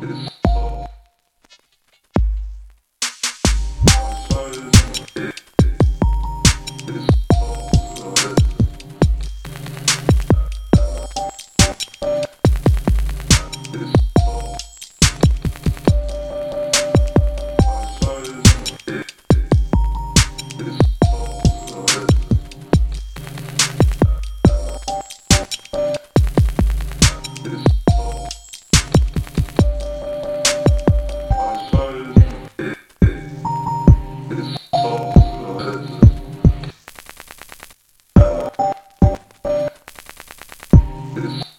This this